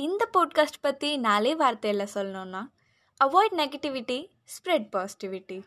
இந்த பாட்காஸ்ட் பற்றி நாலே வார்த்தையில் சொல்லணுன்னா அவாய்ட் நெகட்டிவிட்டி ஸ்ப்ரெட் பாசிட்டிவிட்டி